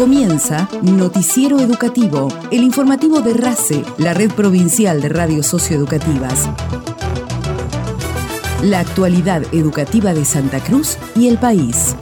Comienza Noticiero Educativo, el informativo de RACE, la red provincial de radios socioeducativas. La actualidad educativa de Santa Cruz y el país.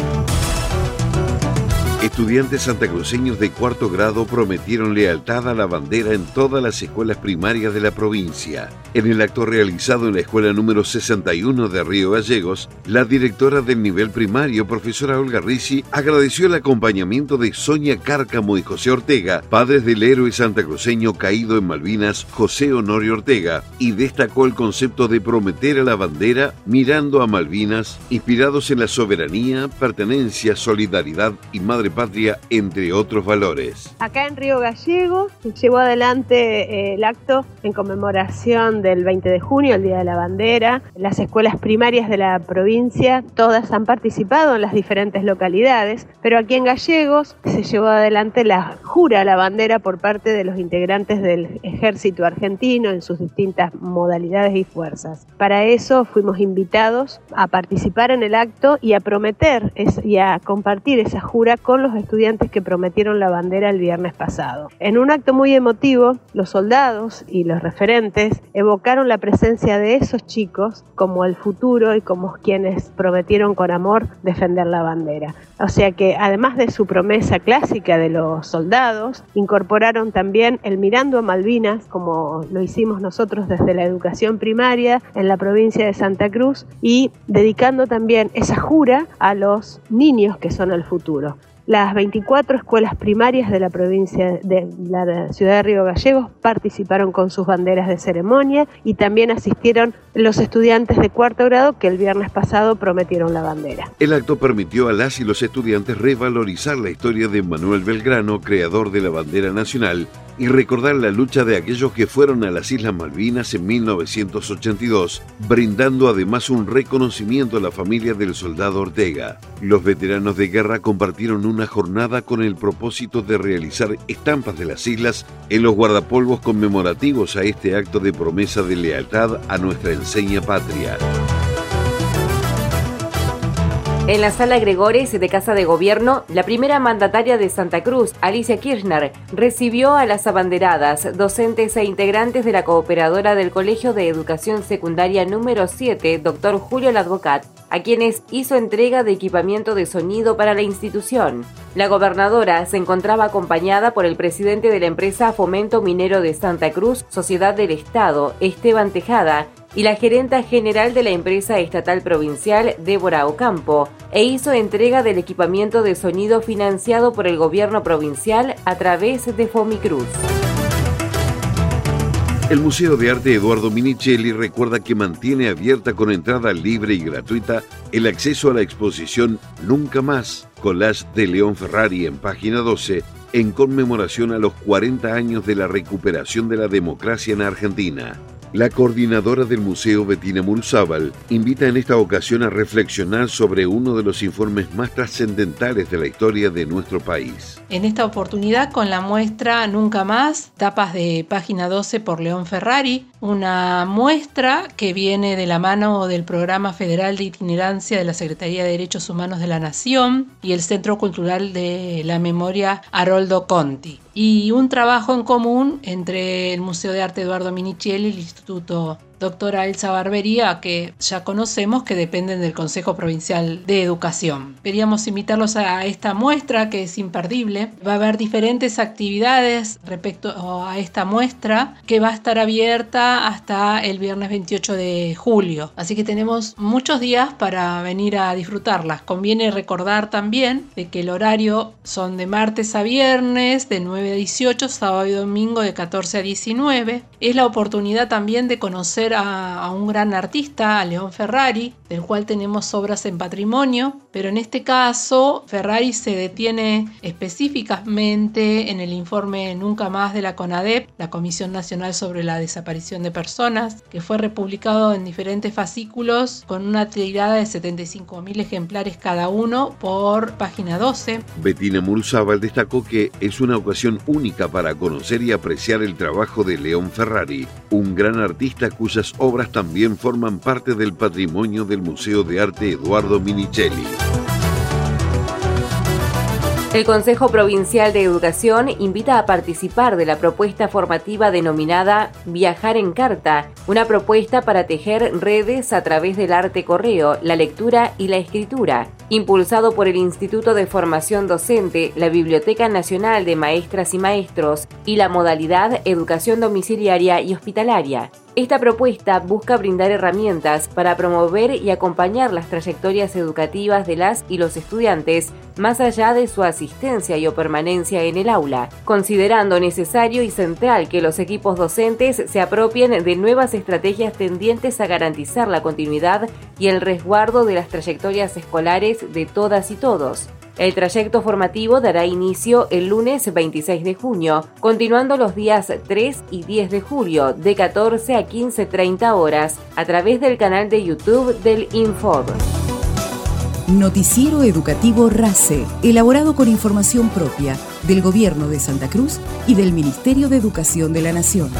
Estudiantes santacruceños de cuarto grado prometieron lealtad a la bandera en todas las escuelas primarias de la provincia. En el acto realizado en la escuela número 61 de Río Gallegos, la directora del nivel primario, profesora Olga Ricci, agradeció el acompañamiento de Sonia Cárcamo y José Ortega, padres del héroe santacruceño caído en Malvinas, José Honorio Ortega, y destacó el concepto de prometer a la bandera mirando a Malvinas, inspirados en la soberanía, pertenencia, solidaridad y madre patria, entre otros valores. Acá en Río Gallegos se llevó adelante eh, el acto en conmemoración del 20 de junio, el Día de la Bandera. Las escuelas primarias de la provincia, todas han participado en las diferentes localidades, pero aquí en Gallegos se llevó adelante la jura a la bandera por parte de los integrantes del ejército argentino en sus distintas modalidades y fuerzas. Para eso fuimos invitados a participar en el acto y a prometer y a compartir esa jura con los estudiantes que prometieron la bandera el viernes pasado. En un acto muy emotivo, los soldados y los referentes evocaron la presencia de esos chicos como el futuro y como quienes prometieron con amor defender la bandera. O sea que además de su promesa clásica de los soldados, incorporaron también el mirando a Malvinas, como lo hicimos nosotros desde la educación primaria en la provincia de Santa Cruz, y dedicando también esa jura a los niños que son el futuro. Las 24 escuelas primarias de la provincia de la ciudad de Río Gallegos participaron con sus banderas de ceremonia y también asistieron los estudiantes de cuarto grado que el viernes pasado prometieron la bandera. El acto permitió a las y los estudiantes revalorizar la historia de Manuel Belgrano, creador de la bandera nacional, y recordar la lucha de aquellos que fueron a las Islas Malvinas en 1982, brindando además un reconocimiento a la familia del soldado Ortega. Los veteranos de guerra compartieron una jornada con el propósito de realizar estampas de las islas en los guardapolvos conmemorativos a este acto de promesa de lealtad a nuestra enseña patria. En la sala Gregores de Casa de Gobierno, la primera mandataria de Santa Cruz, Alicia Kirchner, recibió a las abanderadas, docentes e integrantes de la cooperadora del Colegio de Educación Secundaria número 7, doctor Julio Ladvocat, a quienes hizo entrega de equipamiento de sonido para la institución. La gobernadora se encontraba acompañada por el presidente de la empresa Fomento Minero de Santa Cruz, Sociedad del Estado, Esteban Tejada, y la gerenta general de la empresa estatal provincial, Débora Ocampo, e hizo entrega del equipamiento de sonido financiado por el gobierno provincial a través de Fomicruz. El Museo de Arte Eduardo Minichelli recuerda que mantiene abierta con entrada libre y gratuita el acceso a la exposición Nunca Más, collage de León Ferrari en página 12, en conmemoración a los 40 años de la recuperación de la democracia en Argentina. La coordinadora del Museo, Bettina Murzábal, invita en esta ocasión a reflexionar sobre uno de los informes más trascendentales de la historia de nuestro país. En esta oportunidad con la muestra Nunca Más, tapas de página 12 por León Ferrari, una muestra que viene de la mano del Programa Federal de Itinerancia de la Secretaría de Derechos Humanos de la Nación y el Centro Cultural de la Memoria Haroldo Conti y un trabajo en común entre el Museo de Arte Eduardo Minichelli y el Instituto doctora Elsa Barbería, que ya conocemos que dependen del Consejo Provincial de Educación. Queríamos invitarlos a esta muestra que es imperdible. Va a haber diferentes actividades respecto a esta muestra que va a estar abierta hasta el viernes 28 de julio. Así que tenemos muchos días para venir a disfrutarlas. Conviene recordar también de que el horario son de martes a viernes de 9 a 18, sábado y domingo de 14 a 19. Es la oportunidad también de conocer a, un gran artista, a León Ferrari, del cual tenemos obras en patrimonio, pero en este caso Ferrari se detiene específicamente en el informe Nunca más de la CONADEP, la Comisión Nacional sobre la Desaparición de Personas, que fue republicado en diferentes fascículos con una tirada de 75.000 ejemplares cada uno por página 12. Bettina Murzábal destacó que es una ocasión única para conocer y apreciar el trabajo de León Ferrari, un gran artista cuya obras también forman parte del patrimonio del Museo de Arte Eduardo Minichelli. El Consejo Provincial de Educación invita a participar de la propuesta formativa denominada Viajar en Carta, una propuesta para tejer redes a través del arte correo, la lectura y la escritura, impulsado por el Instituto de Formación Docente, la Biblioteca Nacional de Maestras y Maestros y la modalidad Educación Domiciliaria y Hospitalaria. Esta propuesta busca brindar herramientas para promover y acompañar las trayectorias educativas de las y los estudiantes más allá de su asistencia y o permanencia en el aula, considerando necesario y central que los equipos docentes se apropien de nuevas estrategias tendientes a garantizar la continuidad y el resguardo de las trayectorias escolares de todas y todos. El trayecto formativo dará inicio el lunes 26 de junio, continuando los días 3 y 10 de julio de 14 a 15.30 horas a través del canal de YouTube del Infod. Noticiero Educativo RACE, elaborado con información propia del Gobierno de Santa Cruz y del Ministerio de Educación de la Nación.